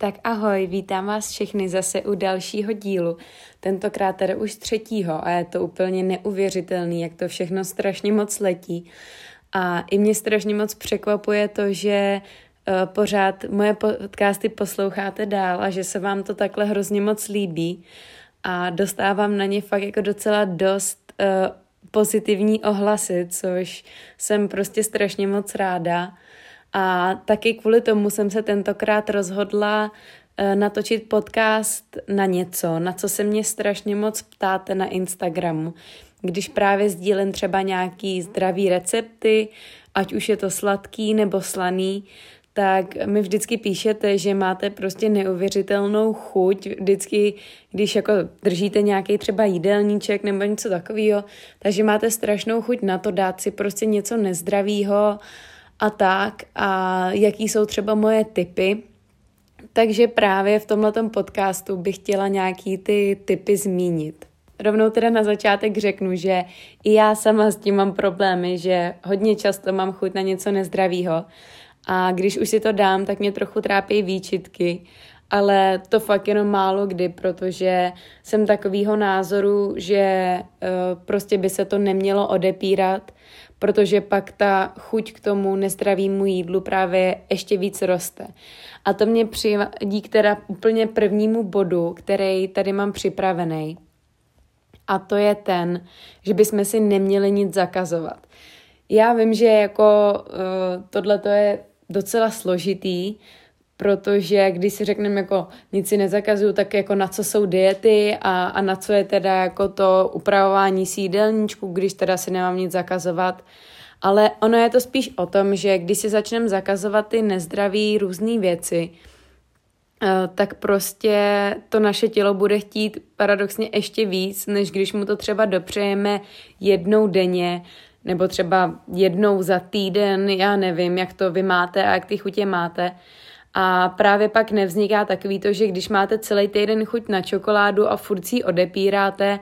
Tak ahoj, vítám vás všechny zase u dalšího dílu, tentokrát tedy už třetího a je to úplně neuvěřitelný, jak to všechno strašně moc letí. A i mě strašně moc překvapuje to, že uh, pořád moje podcasty posloucháte dál a že se vám to takhle hrozně moc líbí a dostávám na ně fakt jako docela dost uh, pozitivní ohlasy, což jsem prostě strašně moc ráda. A taky kvůli tomu jsem se tentokrát rozhodla eh, natočit podcast na něco, na co se mě strašně moc ptáte na Instagramu. Když právě sdílím třeba nějaký zdravý recepty, ať už je to sladký nebo slaný, tak mi vždycky píšete, že máte prostě neuvěřitelnou chuť. Vždycky, když jako držíte nějaký třeba jídelníček nebo něco takového, takže máte strašnou chuť na to dát si prostě něco nezdravého a tak a jaký jsou třeba moje typy. Takže právě v tomhle podcastu bych chtěla nějaký ty typy zmínit. Rovnou teda na začátek řeknu, že i já sama s tím mám problémy, že hodně často mám chuť na něco nezdravého a když už si to dám, tak mě trochu trápí výčitky, ale to fakt jenom málo kdy, protože jsem takového názoru, že uh, prostě by se to nemělo odepírat, protože pak ta chuť k tomu nezdravému jídlu právě ještě víc roste. A to mě přivádí k teda úplně prvnímu bodu, který tady mám připravený. A to je ten, že bychom si neměli nic zakazovat. Já vím, že jako uh, tohle to je docela složitý, protože když si řekneme jako nic si nezakazuju, tak jako na co jsou diety a, a na co je teda jako to upravování sídelníčku, když teda si nemám nic zakazovat. Ale ono je to spíš o tom, že když si začneme zakazovat ty nezdraví různé věci, eh, tak prostě to naše tělo bude chtít paradoxně ještě víc, než když mu to třeba dopřejeme jednou denně, nebo třeba jednou za týden, já nevím, jak to vy máte a jak ty chutě máte. A právě pak nevzniká takový to, že když máte celý týden chuť na čokoládu a furt si odepíráte,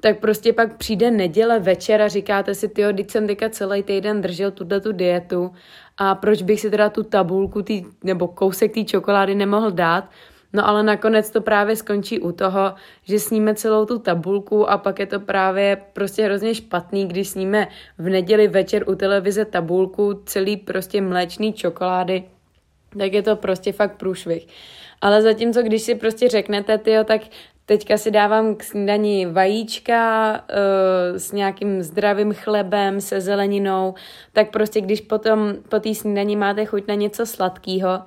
tak prostě pak přijde neděle večer a říkáte si, tyjo, teď jsem teďka celý týden držel tuto tu dietu a proč bych si teda tu tabulku tý, nebo kousek té čokolády nemohl dát, No ale nakonec to právě skončí u toho, že sníme celou tu tabulku a pak je to právě prostě hrozně špatný, když sníme v neděli večer u televize tabulku celý prostě mléčný čokolády, tak je to prostě fakt průšvih. Ale zatímco, když si prostě řeknete, tyjo, tak teďka si dávám k snídaní vajíčka uh, s nějakým zdravým chlebem, se zeleninou, tak prostě když potom po té snídaní máte chuť na něco sladkého,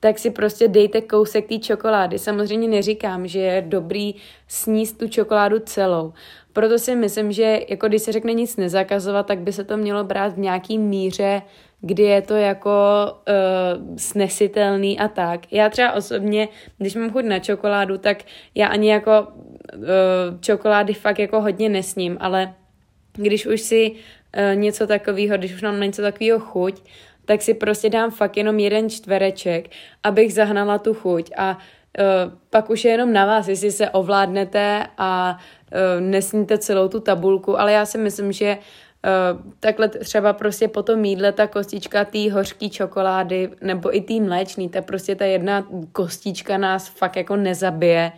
tak si prostě dejte kousek té čokolády. Samozřejmě neříkám, že je dobrý sníst tu čokoládu celou. Proto si myslím, že jako když se řekne nic nezakazovat, tak by se to mělo brát v nějaký míře, kdy je to jako uh, snesitelný a tak. Já třeba osobně, když mám chuť na čokoládu, tak já ani jako uh, čokolády fakt jako hodně nesním, ale když už si uh, něco takového, když už mám něco takového chuť, tak si prostě dám fakt jenom jeden čtvereček, abych zahnala tu chuť a uh, pak už je jenom na vás, jestli se ovládnete a uh, nesníte celou tu tabulku, ale já si myslím, že takhle třeba prostě po tom jídle ta kostička té hořký čokolády nebo i té mléčný, ta prostě ta jedna kostička nás fakt jako nezabije.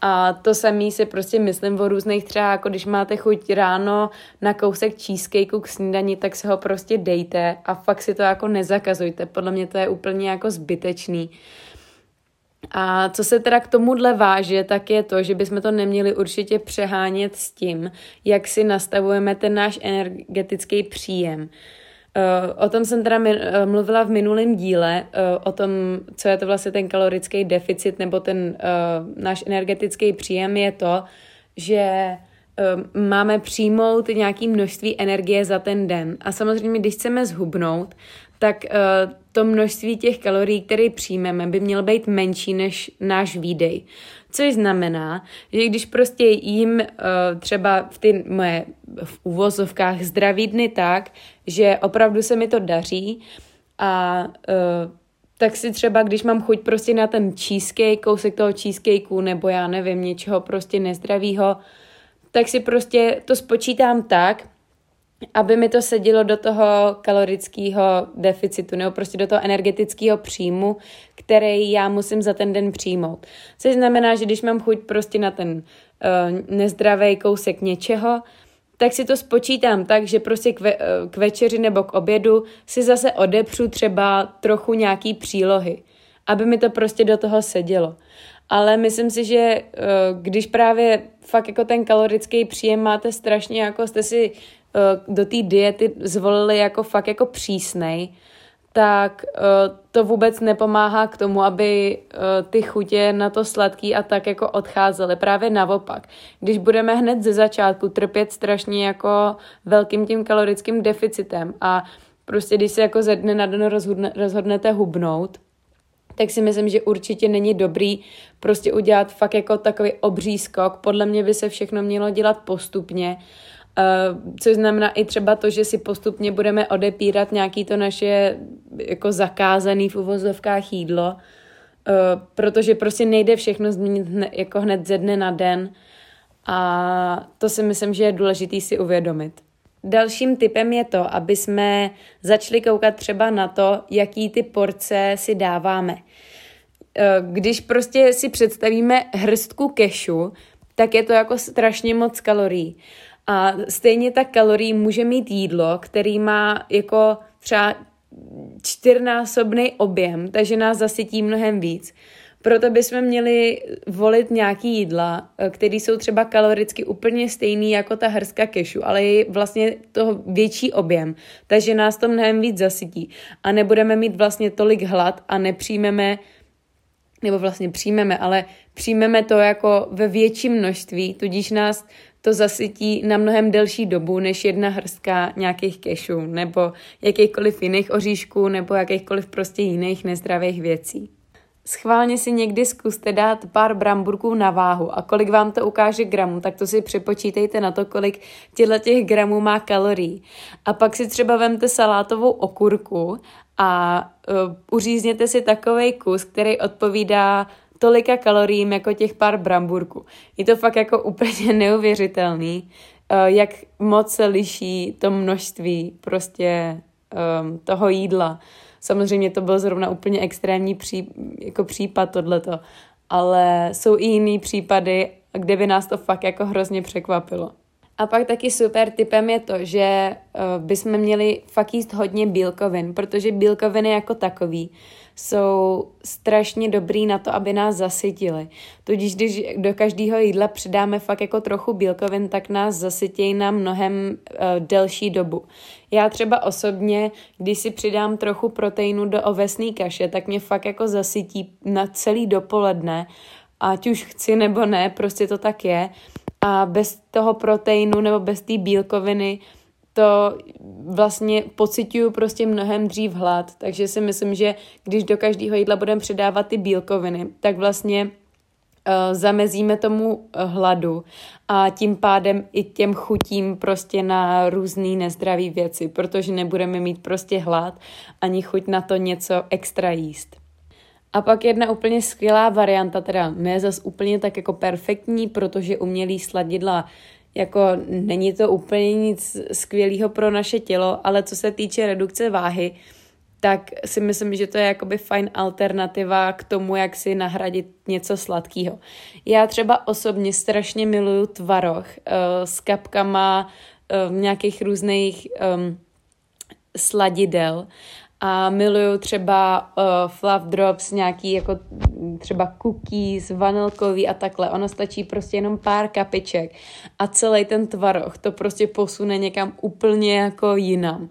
A to samý si prostě myslím o různých třeba, jako když máte chuť ráno na kousek cheesecakeu k snídani, tak se ho prostě dejte a fakt si to jako nezakazujte. Podle mě to je úplně jako zbytečný. A co se teda k tomuhle váže, tak je to, že bychom to neměli určitě přehánět s tím, jak si nastavujeme ten náš energetický příjem. O tom jsem teda mluvila v minulém díle, o tom, co je to vlastně ten kalorický deficit nebo ten náš energetický příjem je to, že máme přijmout nějaké množství energie za ten den. A samozřejmě, když chceme zhubnout, tak uh, to množství těch kalorií, které přijmeme, by mělo být menší než náš výdej. Což znamená, že když prostě jím uh, třeba v ty moje v uvozovkách zdraví dny tak, že opravdu se mi to daří a uh, tak si třeba, když mám chuť prostě na ten cheesecake, kousek toho cheesecakeu, nebo já nevím, něčeho prostě nezdravého, tak si prostě to spočítám tak, aby mi to sedilo do toho kalorického deficitu nebo prostě do toho energetického příjmu, který já musím za ten den přijmout. Což znamená, že když mám chuť prostě na ten uh, nezdravý kousek něčeho, tak si to spočítám tak, že prostě k, ve, uh, k večeři nebo k obědu si zase odepřu třeba trochu nějaký přílohy, aby mi to prostě do toho sedělo. Ale myslím si, že uh, když právě fakt jako ten kalorický příjem máte strašně, jako jste si Eh, do té diety zvolili jako fakt jako přísnej, tak uh, to vůbec nepomáhá k tomu, aby ty chutě na to sladký a tak jako odcházely. Právě naopak. Když budeme hned ze začátku trpět strašně jako velkým tím kalorickým deficitem a prostě když se jako ze dne na den rozhodne, rozhodnete hubnout, tak si myslím, že určitě není dobrý prostě udělat fakt jako takový obří skok. Podle mě by se všechno mělo dělat postupně Uh, což znamená i třeba to, že si postupně budeme odepírat nějaký to naše jako zakázaný v uvozovkách jídlo, uh, protože prostě nejde všechno změnit jako hned ze dne na den a to si myslím, že je důležité si uvědomit. Dalším typem je to, aby jsme začali koukat třeba na to, jaký ty porce si dáváme. Eh, když prostě si představíme hrstku kešu, tak je to jako strašně moc kalorií. A stejně tak kalorií může mít jídlo, který má jako třeba čtyřnásobný objem, takže nás zasytí mnohem víc. Proto bychom měli volit nějaký jídla, eh, které jsou třeba kaloricky úplně stejný jako ta hrska kešu, ale je vlastně toho větší objem, takže nás to mnohem víc zasytí. A nebudeme mít vlastně tolik hlad a nepřijmeme, nebo vlastně přijmeme, ale přijmeme to jako ve větším množství, tudíž nás to zasytí na mnohem delší dobu než jedna hrstka nějakých kešů nebo jakýchkoliv jiných oříšků nebo jakýchkoliv prostě jiných nezdravých věcí. Schválně si někdy zkuste dát pár bramburků na váhu a kolik vám to ukáže gramů, tak to si přepočítejte na to, kolik těchto těch gramů má kalorií. A pak si třeba vemte salátovou okurku a uh, uřízněte si takový kus, který odpovídá tolika kaloriím jako těch pár bramburků. Je to fakt jako úplně neuvěřitelný, eh, jak moc se liší to množství prostě um, toho jídla. Samozřejmě to byl zrovna úplně extrémní pří, jako případ tohleto, ale jsou i jiný případy, kde by nás to fakt jako hrozně překvapilo. A pak taky super typem je to, že uh, bychom měli fakt jíst hodně bílkovin, protože bílkoviny jako takový jsou strašně dobrý na to, aby nás zasytili. Tudíž když do každého jídla přidáme fakt jako trochu bílkovin, tak nás zasytějí na mnohem uh, delší dobu. Já třeba osobně, když si přidám trochu proteinu do ovesné kaše, tak mě fakt jako zasytí na celý dopoledne, ať už chci nebo ne, prostě to tak je. A bez toho proteinu nebo bez té bílkoviny to vlastně pocituju prostě mnohem dřív hlad, takže si myslím, že když do každého jídla budeme přidávat ty bílkoviny, tak vlastně uh, zamezíme tomu hladu a tím pádem i těm chutím prostě na různé nezdravé věci, protože nebudeme mít prostě hlad ani chuť na to něco extra jíst. A pak jedna úplně skvělá varianta, teda ne zas úplně tak jako perfektní, protože umělý sladidla jako není to úplně nic skvělého pro naše tělo, ale co se týče redukce váhy, tak si myslím, že to je jakoby fajn alternativa k tomu, jak si nahradit něco sladkého. Já třeba osobně strašně miluju tvaroh uh, s kapkama uh, nějakých různých um, sladidel a miluju třeba uh, fluff drops, nějaký jako třeba cookies, vanilkový a takhle. Ono stačí prostě jenom pár kapiček a celý ten tvaroh to prostě posune někam úplně jako jinam.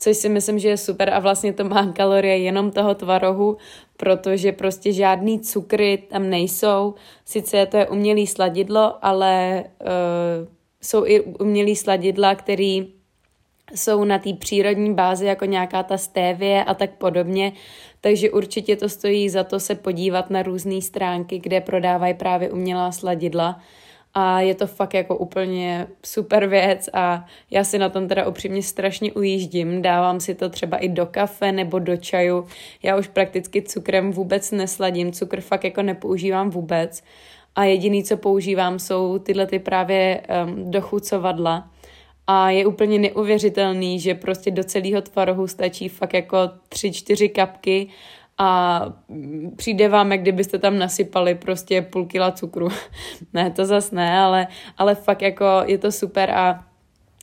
Což si myslím, že je super a vlastně to má kalorie jenom toho tvarohu, protože prostě žádný cukry tam nejsou. Sice to je umělý sladidlo, ale uh, jsou i umělý sladidla, který jsou na té přírodní bázi jako nějaká ta stévie a tak podobně, takže určitě to stojí za to se podívat na různé stránky, kde prodávají právě umělá sladidla. A je to fakt jako úplně super věc a já si na tom teda upřímně strašně ujíždím, dávám si to třeba i do kafe nebo do čaju, já už prakticky cukrem vůbec nesladím, cukr fakt jako nepoužívám vůbec. A jediný, co používám, jsou tyhle ty právě um, dochucovadla, a je úplně neuvěřitelný, že prostě do celého tvarohu stačí fakt jako tři, čtyři kapky a přijde vám, jak kdybyste tam nasypali prostě půl kila cukru. ne, to zas ne, ale, ale fakt jako je to super a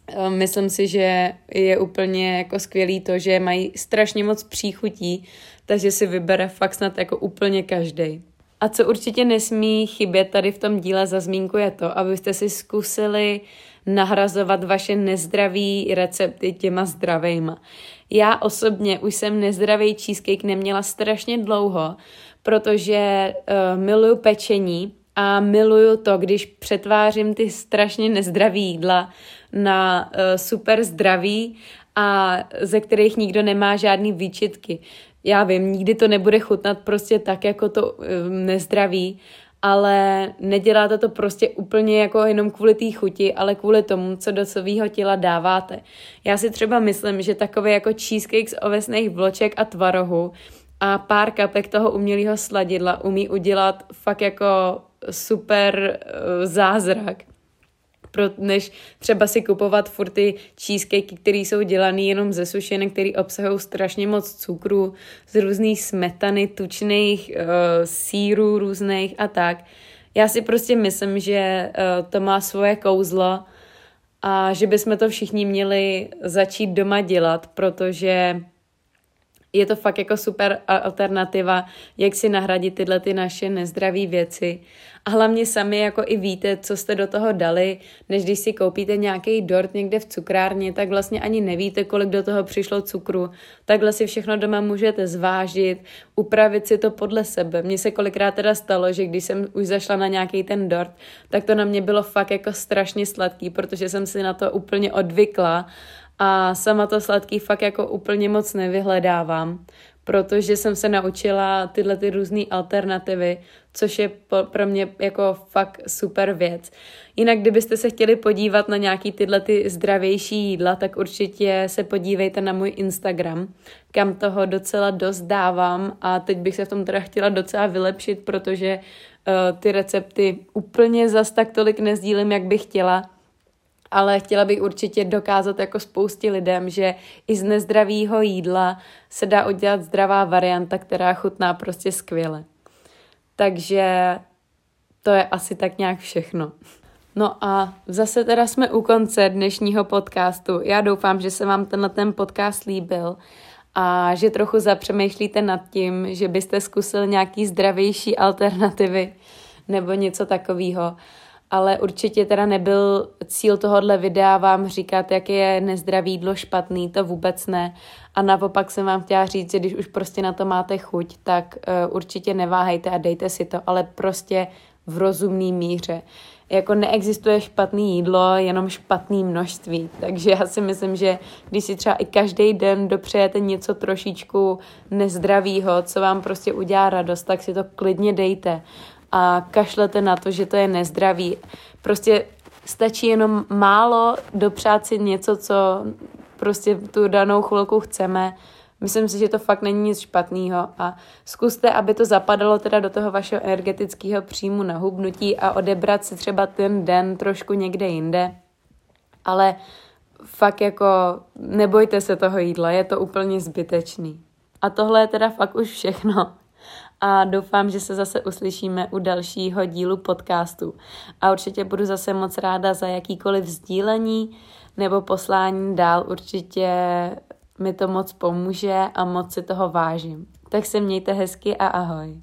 e, myslím si, že je úplně jako skvělý to, že mají strašně moc příchutí, takže si vybere fakt snad jako úplně každý. A co určitě nesmí chybět tady v tom díle za zmínku je to, abyste si zkusili nahrazovat vaše nezdraví recepty těma zdravejma. Já osobně už jsem nezdravý cheesecake neměla strašně dlouho, protože uh, miluju pečení a miluju to, když přetvářím ty strašně nezdravý jídla na uh, super zdraví a ze kterých nikdo nemá žádný výčitky. Já vím, nikdy to nebude chutnat prostě tak, jako to uh, nezdraví, ale neděláte to prostě úplně jako jenom kvůli té chuti, ale kvůli tomu, co do svého těla dáváte. Já si třeba myslím, že takové jako cheesecake z ovesných vloček a tvarohu a pár kapek toho umělého sladidla umí udělat fakt jako super uh, zázrak pro, než třeba si kupovat furt ty cheesecakey, které jsou dělané jenom ze sušenek, které obsahují strašně moc cukru, z různých smetany, tučných uh, sírů různých a tak. Já si prostě myslím, že uh, to má svoje kouzlo a že bychom to všichni měli začít doma dělat, protože je to fakt jako super alternativa, jak si nahradit tyhle ty naše nezdravé věci. A hlavně sami jako i víte, co jste do toho dali, než když si koupíte nějaký dort někde v cukrárně, tak vlastně ani nevíte, kolik do toho přišlo cukru. Takhle si všechno doma můžete zvážit, upravit si to podle sebe. Mně se kolikrát teda stalo, že když jsem už zašla na nějaký ten dort, tak to na mě bylo fakt jako strašně sladký, protože jsem si na to úplně odvykla a sama to sladký fakt jako úplně moc nevyhledávám, protože jsem se naučila tyhle ty různé alternativy, což je pro mě jako fakt super věc. Jinak, kdybyste se chtěli podívat na nějaký tyhle ty zdravější jídla, tak určitě se podívejte na můj Instagram, kam toho docela dost dávám a teď bych se v tom teda chtěla docela vylepšit, protože uh, ty recepty úplně zas tak tolik nezdílím, jak bych chtěla, ale chtěla bych určitě dokázat jako spoustě lidem, že i z nezdravého jídla se dá udělat zdravá varianta, která chutná prostě skvěle. Takže to je asi tak nějak všechno. No a zase teda jsme u konce dnešního podcastu. Já doufám, že se vám tenhle ten podcast líbil a že trochu zapřemýšlíte nad tím, že byste zkusil nějaký zdravější alternativy nebo něco takového ale určitě teda nebyl cíl tohohle videa vám říkat, jak je nezdravý jídlo špatný, to vůbec ne. A naopak jsem vám chtěla říct, že když už prostě na to máte chuť, tak uh, určitě neváhejte a dejte si to, ale prostě v rozumný míře. Jako neexistuje špatný jídlo, jenom špatný množství. Takže já si myslím, že když si třeba i každý den dopřejete něco trošičku nezdravýho, co vám prostě udělá radost, tak si to klidně dejte a kašlete na to, že to je nezdravý. Prostě stačí jenom málo dopřát si něco, co prostě tu danou chvilku chceme. Myslím si, že to fakt není nic špatného a zkuste, aby to zapadalo teda do toho vašeho energetického příjmu na hubnutí a odebrat si třeba ten den trošku někde jinde. Ale fakt jako nebojte se toho jídla, je to úplně zbytečný. A tohle je teda fakt už všechno a doufám, že se zase uslyšíme u dalšího dílu podcastu. A určitě budu zase moc ráda za jakýkoliv sdílení nebo poslání dál. Určitě mi to moc pomůže a moc si toho vážím. Tak se mějte hezky a ahoj.